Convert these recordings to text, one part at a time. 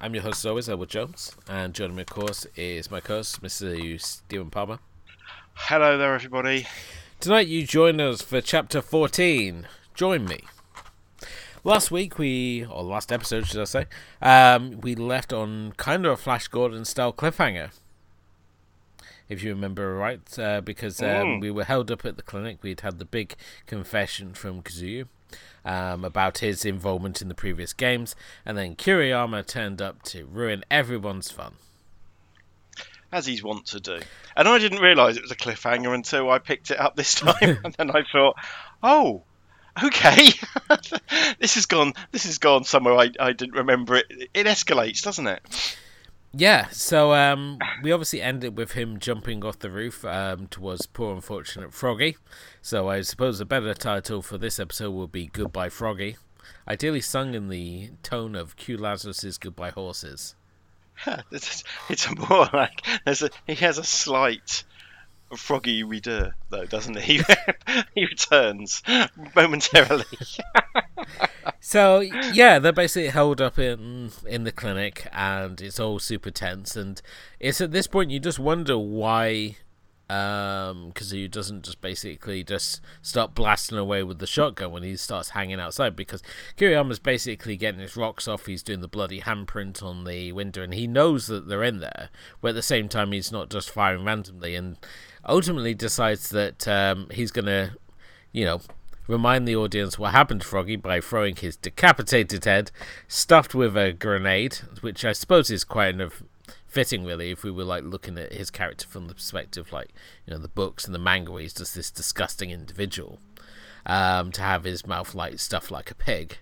I'm your host, as always, Edward Jones, and joining me, of course, is my co-host, Mr. Stephen Palmer. Hello there, everybody. Tonight, you join us for chapter 14. Join me. Last week, we, or last episode, should I say, um, we left on kind of a Flash Gordon style cliffhanger. If you remember right, uh, because um, Mm. we were held up at the clinic. We'd had the big confession from Kazuyu um, about his involvement in the previous games, and then Kiriyama turned up to ruin everyone's fun. As he's wont to do. And I didn't realise it was a cliffhanger until I picked it up this time, and then I thought, oh, okay, this has gone. This has gone somewhere I, I didn't remember it. It escalates, doesn't it? Yeah, so um, we obviously ended with him jumping off the roof um, towards poor unfortunate Froggy. So I suppose a better title for this episode will be Goodbye Froggy. Ideally sung in the tone of Q Lazzarus's Goodbye Horses. it's, it's more like there's a he has a slight froggy redur though, doesn't he? he returns momentarily. So yeah, they're basically held up in in the clinic, and it's all super tense. And it's at this point you just wonder why um Kazuyu doesn't just basically just start blasting away with the shotgun when he starts hanging outside because Kiriyama's basically getting his rocks off he's doing the bloody handprint on the window and he knows that they're in there but at the same time he's not just firing randomly and ultimately decides that um, he's gonna you know remind the audience what happened to Froggy by throwing his decapitated head stuffed with a grenade which I suppose is kind of fitting really if we were like looking at his character from the perspective like you know the books and the manga where he's just this disgusting individual um to have his mouth like stuffed like a pig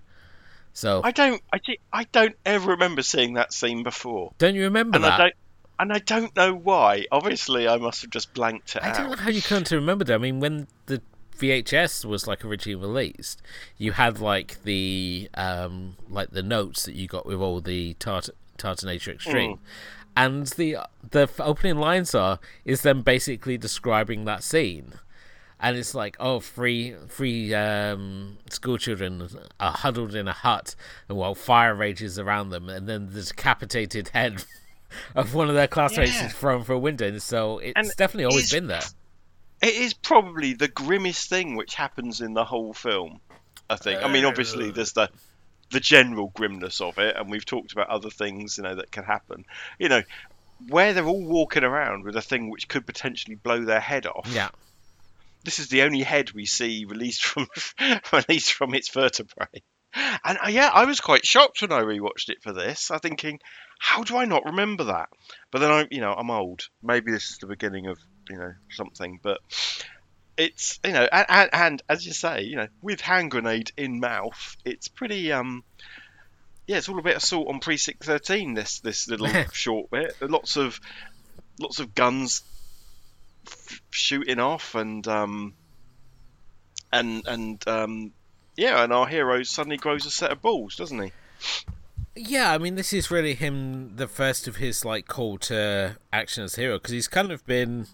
so I don't. I, I don't ever remember seeing that scene before, don't you remember and that I don't. And I don't know why. Obviously, I must have just blanked it I don't know how you come to remember that. I mean, when the VHS was like originally released, you had like the um like the notes that you got with all the Tart Tartan Asia Extreme, and the the opening lines are is them basically describing that scene. And it's like, oh, three three um, school children are huddled in a hut, and while fire rages around them, and then the decapitated head of one of their classmates Yeah. is thrown through a window. And so it's And definitely always been there. It is probably the grimmest thing which happens in the whole film. I think. I mean, obviously, there's the the general grimness of it, and we've talked about other things, you know, that can happen. You know, where they're all walking around with a thing which could potentially blow their head off. Yeah. This is the only head we see released from released from its vertebrae. And uh, yeah, I was quite shocked when I rewatched it for this. I'm thinking, how do I not remember that? But then I, you know, I'm old. Maybe this is the beginning of you know something. But it's you know, and, and, and as you say, you know, with hand grenade in mouth, it's pretty um. Yeah, it's all a bit of assault on precinct thirteen. This this little short bit. Lots of lots of guns f- shooting off, and um, and and um, yeah, and our hero suddenly grows a set of balls, doesn't he? Yeah, I mean, this is really him, the first of his like call to action as hero, because he's kind of been,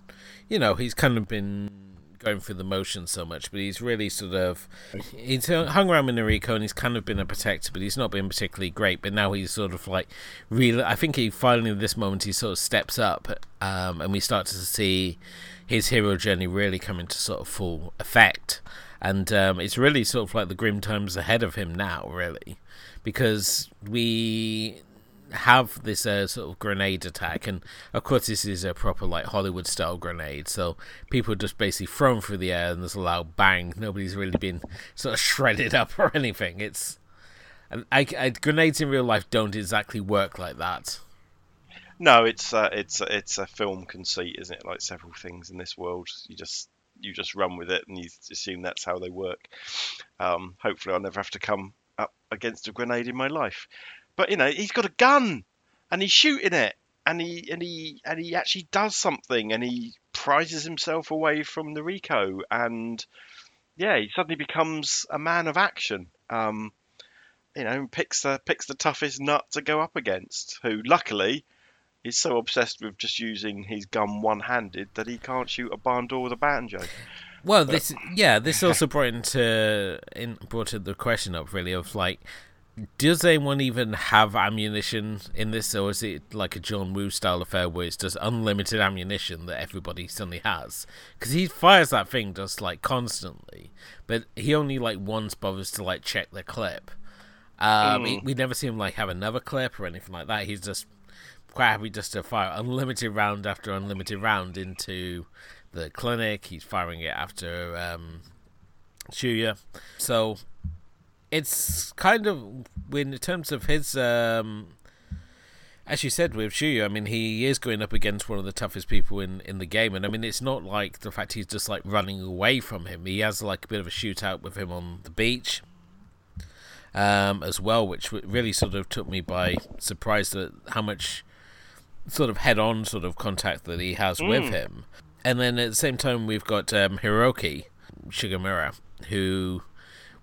you know, he's kind of been going through the motions so much, but he's really sort of he's hung around with Noriko and he's kind of been a protector, but he's not been particularly great. But now he's sort of like really, I think he finally this moment he sort of steps up, um, and we start to see his hero journey really come into sort of full effect. And um, it's really sort of like the grim times ahead of him now, really because we have this uh, sort of grenade attack, and of course this is a proper like Hollywood style grenade. So people are just basically thrown through the air, and there's a loud bang. Nobody's really been sort of shredded up or anything. It's I, I, grenades in real life don't exactly work like that. No, it's uh, it's it's a film conceit, isn't it? Like several things in this world, you just you just run with it and you assume that's how they work. Um, hopefully, I'll never have to come up against a grenade in my life. But you know, he's got a gun and he's shooting it, and he and he and he actually does something, and he prizes himself away from Noriko, and yeah, he suddenly becomes a man of action. Um, you know, picks the picks the toughest nut to go up against, who luckily is so obsessed with just using his gun one-handed that he can't shoot a barn door with a banjo. Well, this yeah, this also brought into in brought the question up really of like does anyone even have ammunition in this, or is it like a John Woo style affair where it's just unlimited ammunition that everybody suddenly has? Because he fires that thing just like constantly, but he only like once bothers to like check the clip. Um, mm. we never see him like have another clip or anything like that. He's just quite happy just to fire unlimited round after unlimited round into the clinic. He's firing it after um, Shuya. So it's kind of in terms of his um, as you said with Shuya, I mean he is going up against one of the toughest people in, in the game, and I mean it's not like the fact he's just like running away from him. He has like a bit of a shootout with him on the beach, um, as well, which really sort of took me by surprise that how much sort of head-on sort of contact that he has mm. with him. And then at the same time, we've got um, Hiroki Sugimura, who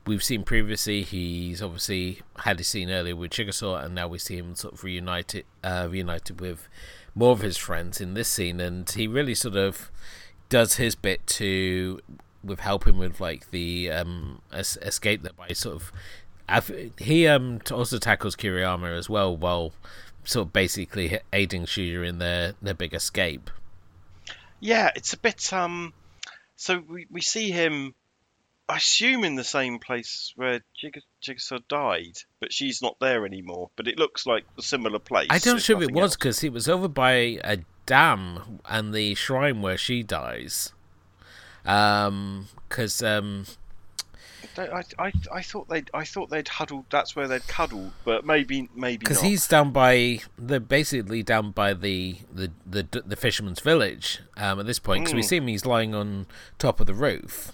we've seen previously. He's obviously had a scene earlier with Chigusa, and now we see him sort of reunited, uh, reunited with more of his friends in this scene. And he really sort of does his bit to with helping with like the um, es- escape that by sort of he um also tackles Kiriyama as well while sort of basically aiding Shuya in their their big escape. Yeah, it's a bit um. So we we see him, I assume in the same place where Jig- Chigusa died, but she's not there anymore. But it looks like a similar place. I don't sure if it was because it was over by a dam and the shrine where she dies. Um, because um I, I, I thought they'd I thought they'd huddled. That's where they'd cuddled, but maybe maybe because he's down by the basically down by the the the, the fisherman's village um, at this point because mm. we hmm. see him he's lying on top of the roof.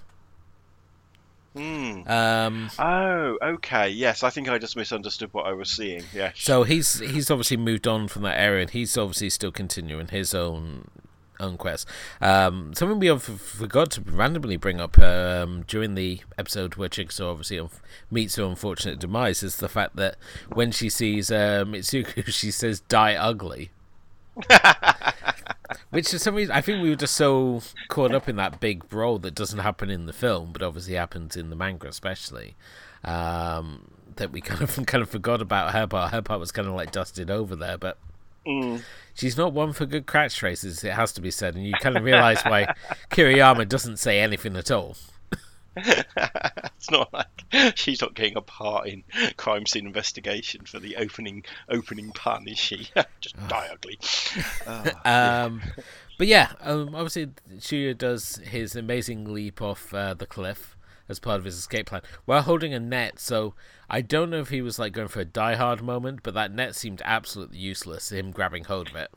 Mm. Um, oh, okay. Yes, I think I just misunderstood what I was seeing. Yes. So he's he's obviously moved on from that area, and he's obviously still continuing his own own quest. Um, something we forgot to randomly bring up um, during the episode where Chigusa obviously meets her unfortunate demise is the fact that when she sees uh, Mitsuko, she says, "Die ugly." Which for some reason I think we were just so caught up in that big brawl that doesn't happen in the film, but obviously happens in the manga, especially. Um, that we kind of kind of forgot about her part. Her part was kind of like dusted over there, but Mm. She's not one for good catchphrases, it has to be said, and you kind of realise why Kiriyama doesn't say anything at all. it's not like she's not getting a part in crime scene investigation for the opening opening pun, is she? Just die ugly. Oh, um, but yeah, um, obviously Shuya does his amazing leap off uh, the cliff as part of his escape plan while holding a net. So I don't know if he was like going for a die hard moment, but that net seemed absolutely useless. Him grabbing hold of it.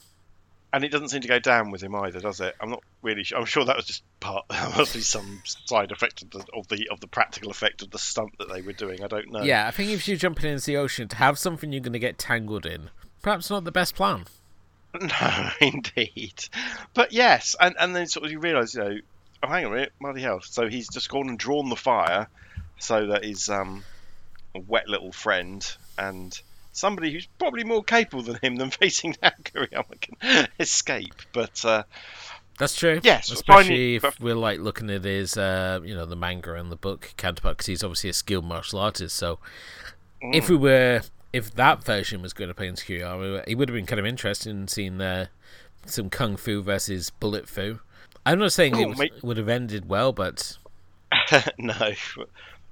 And it doesn't seem to go down with him either, does it? I'm not really sure. I'm sure that was just part. must be some side effect of the, of the of the practical effect of the stunt that they were doing. I don't know. Yeah, I think if you're jumping into the ocean to have something you're going to get tangled in, perhaps not the best plan. No, indeed. But yes, and, and then sort of you realise, you know, oh, hang on a minute, bloody hell. So he's just gone and drawn the fire so that his um, wet little friend and somebody who's probably more capable than him than facing down Kiriyama can escape. But uh, that's true. Yes, especially if we're like looking at his, uh, you know, the manga and the book counterpart, because he's obviously a skilled martial artist. So mm. if we were, if that version was going to play into Kiriyama, it would have been kind of interesting seeing uh, some kung fu versus bullet fu. I'm not saying it was, would have ended well, but no.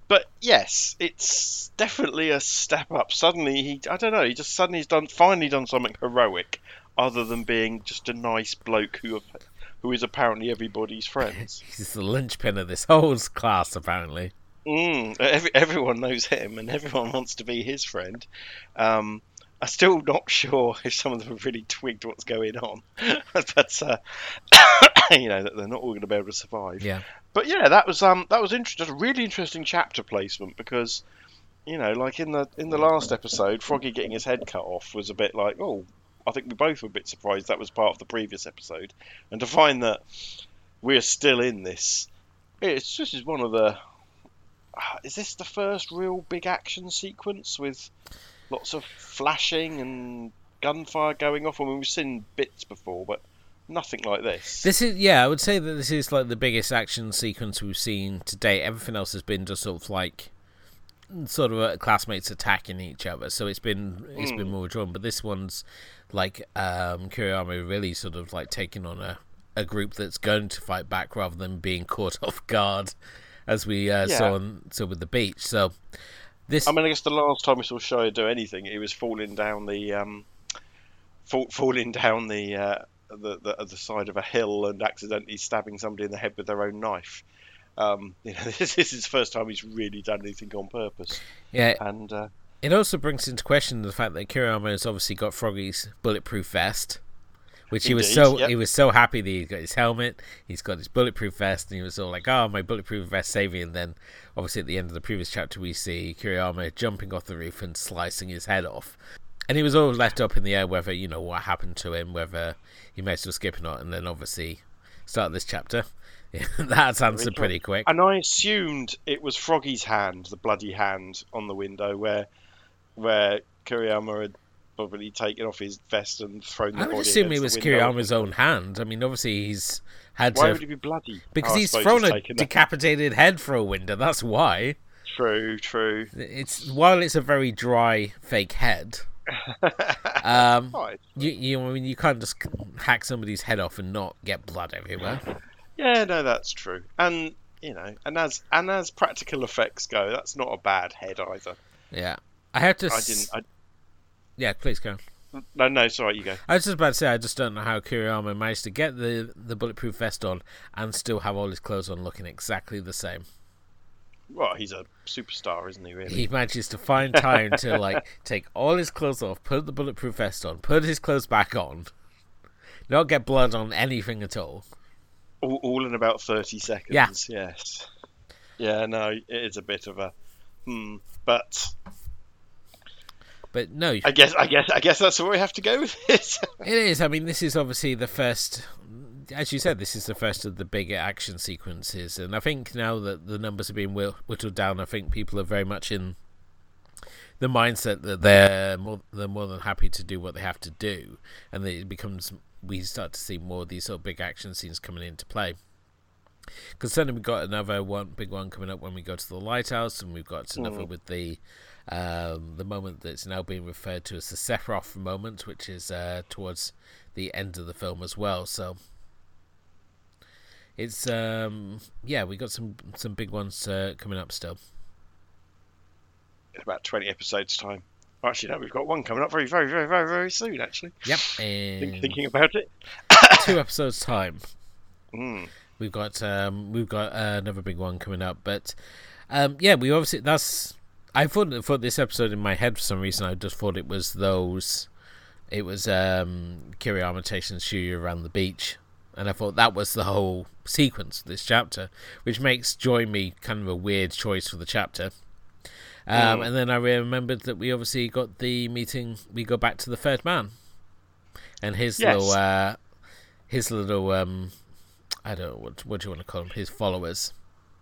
But yes, it's definitely a step up. Suddenly, he I don't know. He just suddenly he's done finally done something heroic, other than being just a nice bloke who who is apparently everybody's friend. he's the linchpin of this whole class, apparently. Mm, every, everyone knows him, and everyone wants to be his friend. Um, I'm still not sure if some of them have really twigged what's going on, but uh, you know that they're not all going to be able to survive. Yeah. But yeah, that was um that was interesting. A really interesting chapter placement because you know, like in the in the last episode, Froggy getting his head cut off was a bit like, oh, I think we both were a bit surprised that was part of the previous episode, and to find that we're still in this, it's this is one of the. Uh, is this the first real big action sequence with lots of flashing and gunfire going off? I mean, we've seen bits before, but nothing like this. This is yeah, I would say that this is like the biggest action sequence we've seen to date. Everything else has been just sort of like sort of classmates attacking each other, so it's been it's been Mm. more drawn. But this one's like um, Kiriyama really sort of like taking on a a group that's going to fight back rather than being caught off guard, as we uh, Yeah. saw on, saw with the beach. So this I mean, I guess the last time we saw Shuya do anything, he was falling down the um, fall, falling down the, uh, the the the side of a hill and accidentally stabbing somebody in the head with their own knife. Um, you know, this, is his first time he's really done anything on purpose, yeah, and uh, It also brings into question the fact that Kiriyama has obviously got Froggy's bulletproof vest, which he was so yep. he was so happy that he got his helmet, he's got his bulletproof vest, and he was all like, "Oh, my bulletproof vest saving!" And then, obviously, at the end of the previous chapter, we see Kiriyama jumping off the roof and slicing his head off, and he was all left up in the air whether you know what happened to him, whether he managed to skip or not. And then, obviously, start this chapter. That's answered pretty quick. and I assumed it was Froggy's hand, the bloody hand on the window where where Kiriyama had probably taken off his vest and thrown the I would assume it was. Kiriyama's own hand. I mean, obviously he's had Why to would he be bloody? Because Oh, he's thrown a taken that- decapitated head through a window. That's why. True, true. It's while it's a very dry fake head. Um, Right. you you I mean you can't just hack somebody's head off and not get blood everywhere. Yeah, no, that's true. And you know, and as and as practical effects go, that's not a bad head either. Yeah, I have to. I s- didn't. I, Yeah, please go. no, no, sorry, you go. I was just about to say I just don't know how Kiriyama managed to get the the bulletproof vest on and still have all his clothes on looking exactly the same. Well, he's a superstar, isn't he? Really? He manages to find time to like take all his clothes off, put the bulletproof vest on, put his clothes back on, not get blood on anything at all. All, all in about thirty seconds. Yeah. Yes. Yeah. No, it is a bit of a. Hmm. But But no, I guess, I guess, I guess that's where we have to go with it. It is. I mean, this is obviously the first, as you said, this is the first of the bigger action sequences, and I think now that the numbers are being whitt- whittled down, I think people are very much in the mindset that they're more they're more than happy to do what they have to do, and it becomes we start to see more of these sort of big action scenes coming into play. Because certainly we've got another one big one coming up when we go to the lighthouse, and we've got another Mm. with the um, the moment that's now being referred to as the Sephiroth moment, which is uh, towards the end of the film as well. So it's um, yeah, we got some some big ones uh, coming up still. in about twenty episodes time. Actually, no, we've got one coming up very, very, very, very, very soon. Actually, Yep, Think, thinking about it. two episodes time. Mm. We've got um, we've got uh, another big one coming up, but um, yeah, we obviously that's. I thought thought this episode in my head for some reason. I just thought it was those. It was um, Kiriyama chasing Shuya around the beach, and I thought that was the whole sequence of this chapter, which makes Join Me kind of a weird choice for the chapter. Um, Mm. And then I remembered that we obviously got the meeting. We go back to the third man, and his Yes. little, uh, his little, um, I don't know what what do you want to call them, his followers.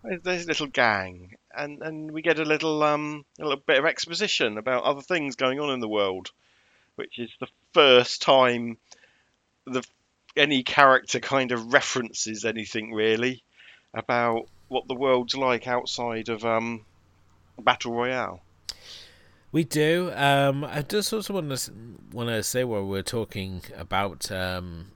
There's- a little gang, and and we get a little um a little bit of exposition about other things going on in the world, which is the first time the any character kind of references anything really about what the world's like outside of um battle royale. We do. Um, I just also want to want to say while we're talking about um,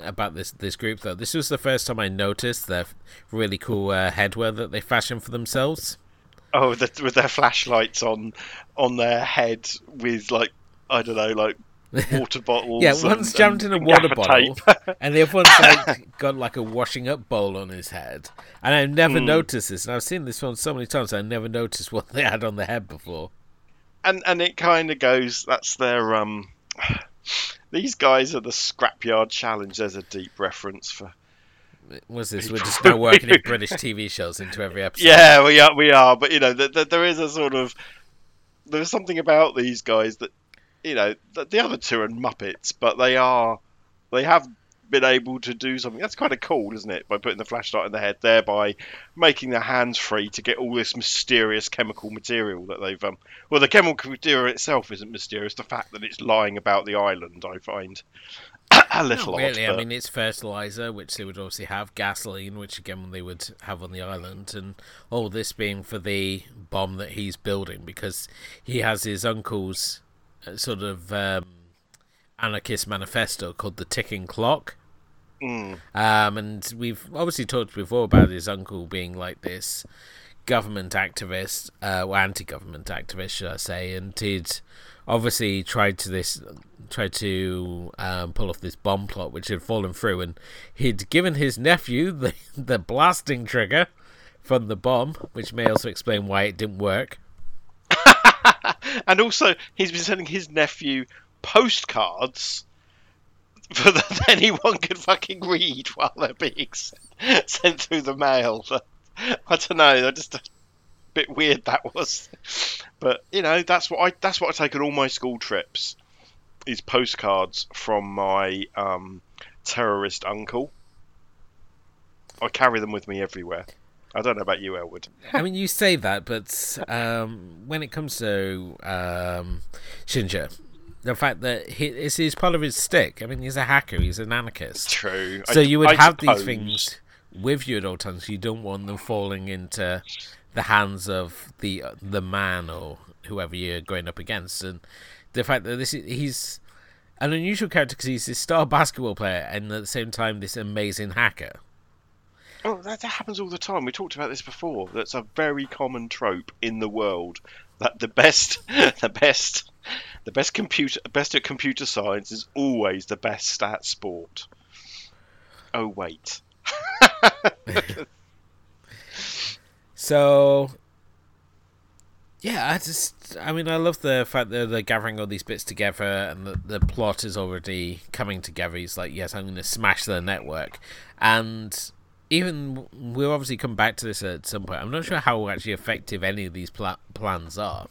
about this this group though, this was the first time I noticed their really cool uh, headwear that they fashion for themselves. Oh, the, with their flashlights on on their head with like I don't know like water bottles. Yeah, and- one's jammed in a water bottle, and the other one's like got like a washing up bowl on his head. And I've never Hmm. noticed this, and I've seen this one so many times. I never noticed what they had on their head before. and and it kind of goes. That's their um. These guys are the scrapyard challenge. There's a deep reference for. Was this? We're just now working in British TV shows into every episode. Yeah, we are. We are. But you know, th th there is a sort of. There's something about these guys that, you know, the, the other two are muppets, but they are. They have been able to do something that's kind of cool, isn't it? By putting the flashlight in their head, thereby making their hands free to get all this mysterious chemical material that they've. Um, well, the chemical material itself isn't mysterious. The fact that it's lying about the island, I find. a little Not really. odd. I mean, it's fertilizer, which they would obviously have, gasoline, which again they would have on the island, and all this being for the bomb that he's building because he has his uncle's sort of um, anarchist manifesto called the Ticking Clock. Mm. Um, and we've obviously talked before about his uncle being like this government activist, uh, or anti-government activist, should I say? And he'd obviously tried to this, tried to um, pull off this bomb plot, which had fallen through, and he'd given his nephew the the blasting trigger from the bomb, which may also explain why it didn't work. And also, he's been sending his nephew postcards for that anyone can fucking read while they're being sent, sent through the mail. I don't know. I just a bit weird that was, but you know that's what I that's what I take on all my school trips is postcards from my um, terrorist uncle. I carry them with me everywhere. I don't know about you, Elwood. I mean, you say that, but um, when it comes to um, Shinji, the fact that he, it's, it's part of his stick. I mean, he's a hacker. He's an anarchist. True. So I- you would I have these things with you at all times. You don't want them falling into the hands of the the man or whoever you're going up against. And the fact that this is, he's an unusual character because he's this star basketball player and at the same time this amazing hacker. Oh, that, that happens all the time. We talked about this before. That's a very common trope in the world. That the best, the best, the best computer, best at computer science is always the best at sport. Oh wait, So, yeah, I just, I mean, I love the fact that they're gathering all these bits together and the, the plot is already coming together. He's like, yes, I'm going to smash the network. And even, we'll obviously come back to this at some point. I'm not sure how actually effective any of these pla- plans are.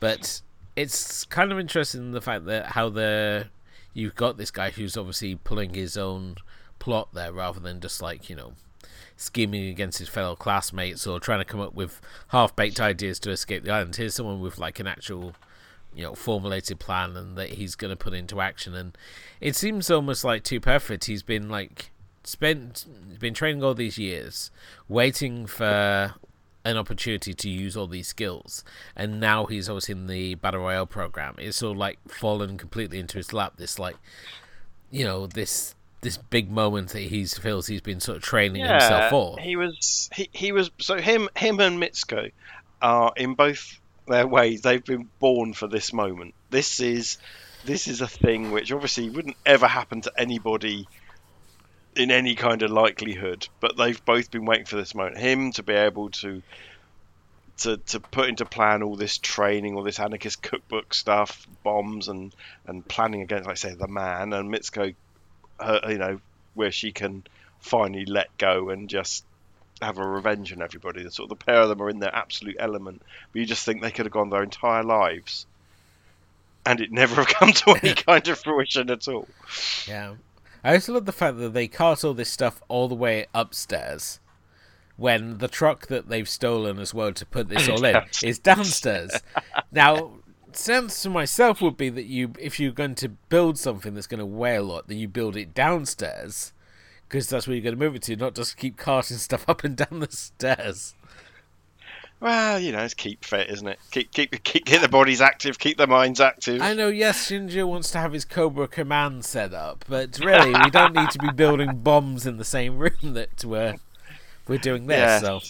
But it's kind of interesting the fact that how the you've got this guy who's obviously pulling his own plot there rather than just like, you know, scheming against his fellow classmates or trying to come up with half baked ideas to escape the island. Here's someone with like an actual, you know, formulated plan and that he's going to put into action. And it seems almost like too perfect. He's been like spent, been training all these years, waiting for an opportunity to use all these skills, and now he's obviously in the battle royale program. It's all like fallen completely into his lap. This like, you know, this this big moment that he feels he's been sort of training himself for. he was he, he was so him him and Mitsuko are in both their ways. They've been born for this moment. This is this is a thing which obviously wouldn't ever happen to anybody in any kind of likelihood, but they've both been waiting for this moment. Him to be able to to to put into plan all this training, all this anarchist cookbook stuff, bombs and and planning against, like I say, the man, and Mitsuko, her, you know, where she can finally let go and just have a revenge on everybody. The sort of the pair of them are in their absolute element, but you just think they could have gone their entire lives, and it never have come to any kind of fruition at all. Yeah. I also love the fact that they cart all this stuff all the way upstairs when the truck that they've stolen as well to put this all in is downstairs. now, sense to myself would be that you, if you're going to build something that's going to weigh a lot, then you build it downstairs because that's where you're going to move it to, not just keep carting stuff up and down the stairs. Well, you know, it's keep fit, isn't it? Keep keep keep get the bodies active, keep the minds active. I know, yes, Shinji wants to have his Cobra Command set up, but really, we don't need to be building bombs in the same room that we're we're doing this. Yes. So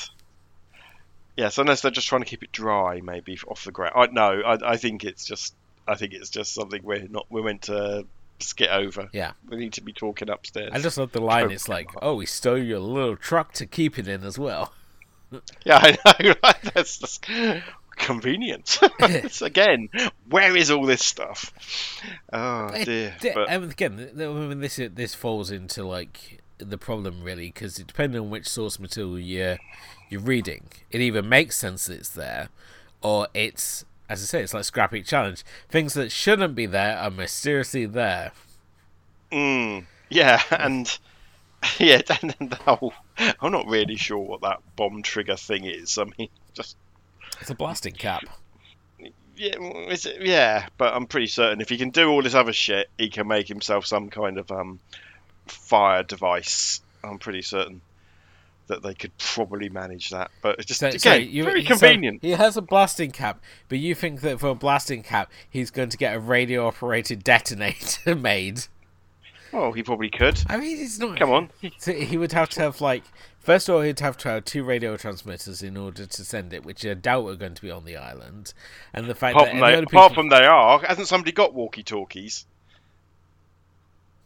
Yes, unless they're just trying to keep it dry, maybe off the ground. I no, I, I think it's just I think it's just something we're not we're meant to skit over. yeah, We need to be talking upstairs. I just love the line. It's like, oh, we stole your little truck to keep it in as well. Yeah, I know. Right? That's just convenient. Again, where is all this stuff? Oh It- dear. d- But and again, I mean, this this falls into like the problem really because depending on which source material you're you're reading, it either makes sense that it's there, or it's as I say, it's like scrappy challenge. Things that shouldn't be there are mysteriously there. mm, yeah, and yeah, and then the whole. I'm not really sure what that bomb trigger thing is. I mean, just It's a blasting cap. yeah, is it- yeah, but I'm pretty certain if he can do all this other shit, he can make himself some kind of um, fire device. I'm pretty certain that they could probably manage that. But it's just So- again, so you- very so convenient. he has a blasting cap, but you think that for a blasting cap, he's going to get a radio operated detonator made. Well, he probably could. I mean, it's not. Come on. So he would have to have like first of all he'd have to have two radio transmitters in order to send it, which I doubt are going to be on the island. And the fact Apart that from, they, apart from they are, hasn't somebody got walkie-talkies?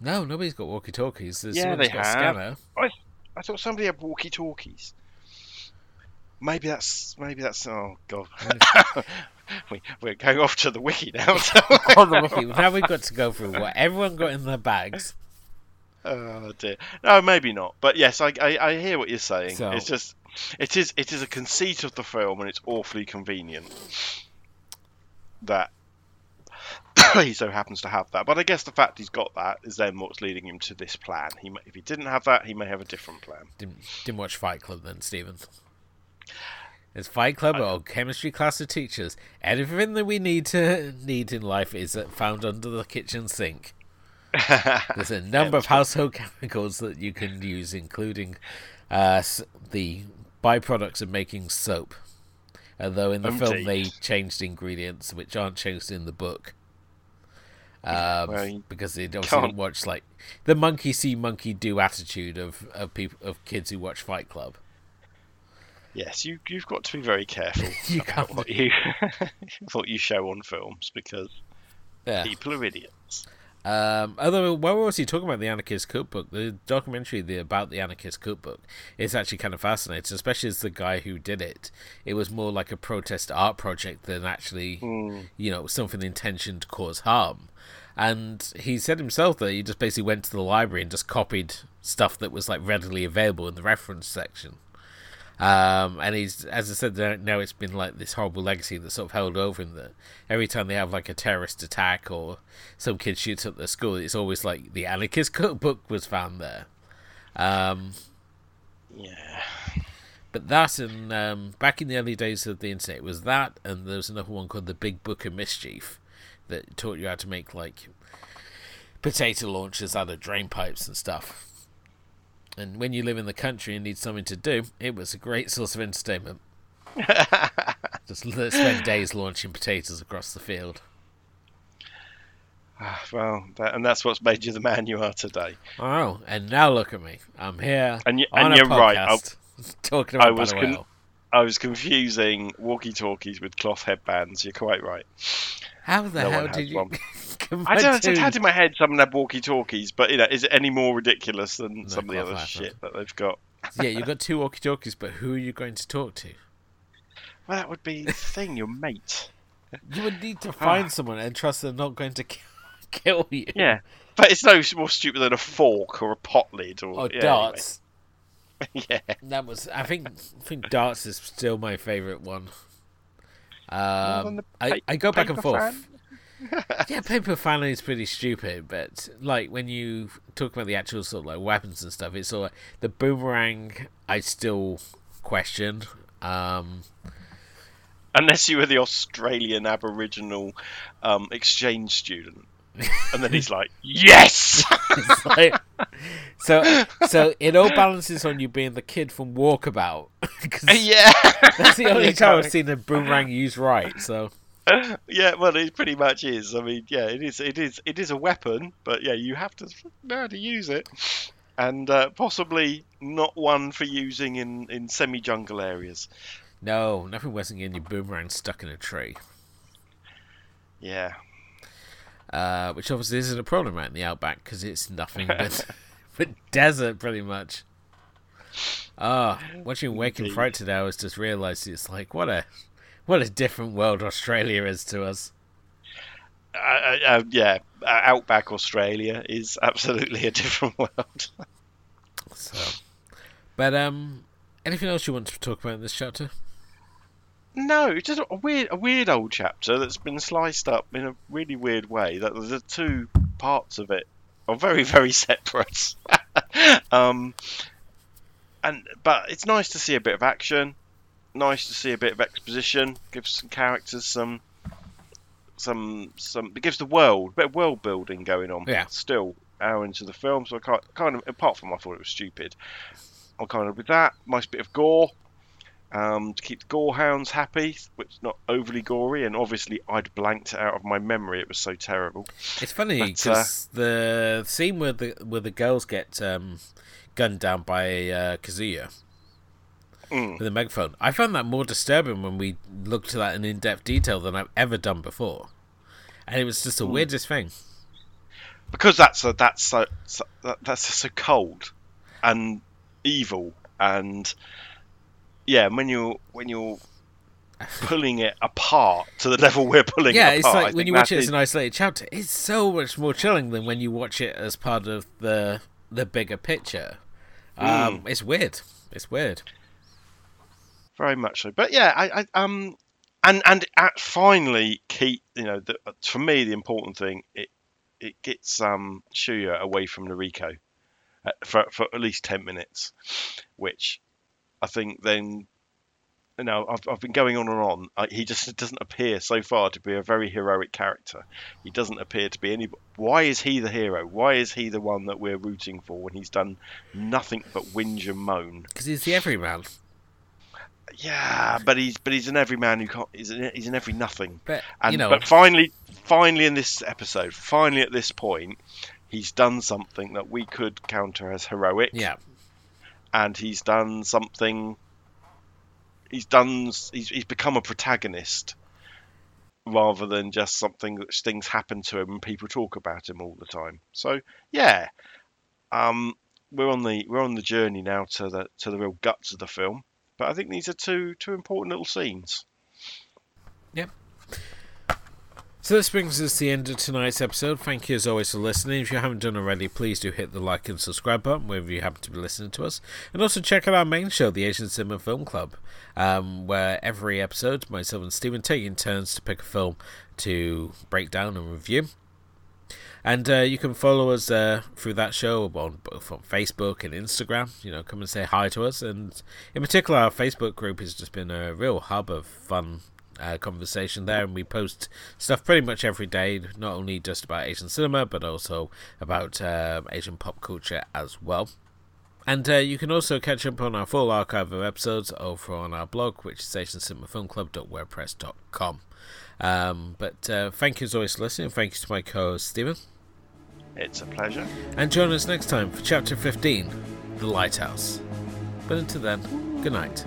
no, nobody's got walkie talkies. Yeah, they got a have. scanner. I thought somebody had walkie-talkies. Maybe that's maybe that's oh god. we, we're going off to the wiki now. on the wiki. Now we've got to go through what everyone got in their bags. Oh dear. No, maybe not. But yes, I, I, I hear what you're saying. So- It's just it is it is a conceit of the film, and it's awfully convenient that he so happens to have that. But I guess the fact he's got that is then what's leading him to this plan. He if he didn't have that, he may have a different plan. Didn't, didn't watch Fight Club then, Stephen. It's Fight Club or chemistry class of teachers. Everything that we need to need in life is found under the kitchen sink. There's a number of household chemicals that you can use, including uh, the byproducts of making soap. Although in the film they changed ingredients, which aren't changed in the book. Um, well, because they obviously can't- didn't watch like the monkey see monkey do attitude of, of people of kids who watch Fight Club. Yes, you you've got to be very careful You about what you what you show on films because Yeah. people are idiots. Um, although, while we're also talking about the Anarchist Cookbook, the documentary the, about the Anarchist Cookbook is actually kind of fascinating, especially as the guy who did it. It was more like a protest art project than actually, you know, something intentioned to cause harm. And he said himself that he just basically went to the library and just copied stuff that was like readily available in the reference section. Um, and he's, as I said, now it's been like this horrible legacy that's sort of held over him. That every time they have like a terrorist attack or some kid shoots up their school, it's always like the anarchist cookbook was found there. Um, Yeah. but that and um, back in the early days of the internet, was that, and there was another one called the Big Book of Mischief that taught you how to make like potato launchers out of drain pipes and stuff. And when you live in the country and need something to do, it was a great source of entertainment. Just spend days launching potatoes across the field. Ah, Well, that, and that's what's made you the man you are today. Oh, and now look at me. I'm here And y- on and a you're right, I- podcast talking I about was con- Royale. I was confusing walkie-talkies with cloth headbands. You're quite right. How the no hell did you? I don't. I just had in my head someone had walkie-talkies, but you know, is it any more ridiculous than some of the other shit that they've got? yeah, you've got two walkie-talkies, but who are you going to talk to? Well, that would be the thing. Your mate. You would need to Ah. find someone and trust they're not going to kill you. Yeah, but it's no more stupid than a fork or a pot lid or, Or yeah, darts. Anyway. Yeah. That was. I think. I think darts is still my favourite one. Um, the I, I go back and forth. yeah, paper fan is pretty stupid, but like when you talk about the actual sort of like weapons and stuff, it's all of the boomerang. I still question. Um, Unless you were the Australian Aboriginal um, exchange student. And then he's like, yes! like, so so it all balances on you being the kid from Walkabout. 'Cause yeah! that's the only Yeah, time I've seen a boomerang used right. So yeah, well, it pretty much is. I mean, yeah, it is. It is. It is a weapon, but yeah, you have to know how to use it, and uh, possibly not one for using in in semi-jungle areas. no, nothing worse than getting your boomerang stuck in a tree. Yeah, uh, which obviously isn't a problem out in the outback because it's nothing but but desert pretty much. Ah, watching Waking Indeed. Fright today, I was just realised it's like what a what a different world Australia is to us. uh, uh, uh, yeah. Uh, outback Australia is absolutely a different world. So, but um, anything else you want to talk about in this chapter? No, it's just a weird, a weird old chapter that's been sliced up in a really weird way. That the two parts of it are very, very separate. um, and but it's nice to see a bit of action. Nice to see a bit of exposition. Gives some characters some some some it gives the world a bit of world building going on. Yeah. Still hour into the film, so I can't, kind of apart from I thought it was stupid. I'm kind of with that. Nice bit of gore. Um, to keep the gorehounds happy, which is not overly gory, and obviously I'd blanked it out of my memory. It was so terrible. It's funny because the scene where the where the girls get um, gunned down by uh, Kazuya Mm. with a megaphone, I found that more disturbing when we looked at that in in depth detail than I've ever done before, and it was just the weirdest thing. because that's a, that's so, so that, that's so cold and evil and yeah when you're when you're pulling it apart to the level we're pulling yeah, it it's apart I like when you watch it as an isolated chapter, it's so much more chilling than when you watch it as part of the the bigger picture. Um, Hmm. It's weird. It's weird. very much so but yeah I, I um and and at finally keep you know the, for me the important thing it it gets um Shuya away from Noriko uh, for for at least 10 minutes which I think then you know I've, I've been going on and on uh, he just doesn't appear so far to be a very heroic character he doesn't appear to be any why is he the hero why is he the one that we're rooting for when he's done nothing but whinge and moan Because he's the everyman. yeah, but he's but he's an everyman who can't. He's an, he's an every nothing. But And you know, but finally, finally in this episode, finally at this point, he's done something that we could counter as heroic. yeah, and he's done something. He's done. He's he's become a protagonist rather than just something that things happen to him and people talk about him all the time. So yeah, um, we're on the we're on the journey now to the to the real guts of the film. But I think these are two two important little scenes. So this brings us to the end of tonight's episode. Thank you as always for listening. If you haven't done already, please do hit the like and subscribe button wherever you happen to be listening to us. And also check out our main show, the Asian Cinema Film Club, um, where every episode, myself and Stephen take in turns to pick a film to break down and review. And uh, you can follow us uh, through that show on both on Facebook and Instagram. You know, come and say hi to us. And in particular, our Facebook group has just been a real hub of fun uh, conversation there, and we post stuff pretty much every day, not only just about Asian cinema, but also about um Asian pop culture as well. And uh, you can also catch up on our full archive of episodes over on our blog, which is asiancinemafilmclub.wordpress.com. Um, but uh, thank you as always for listening. Thank you to my co-host Stephen, It's a pleasure. and join us next time for Chapter 15, The Lighthouse. But until then, good night.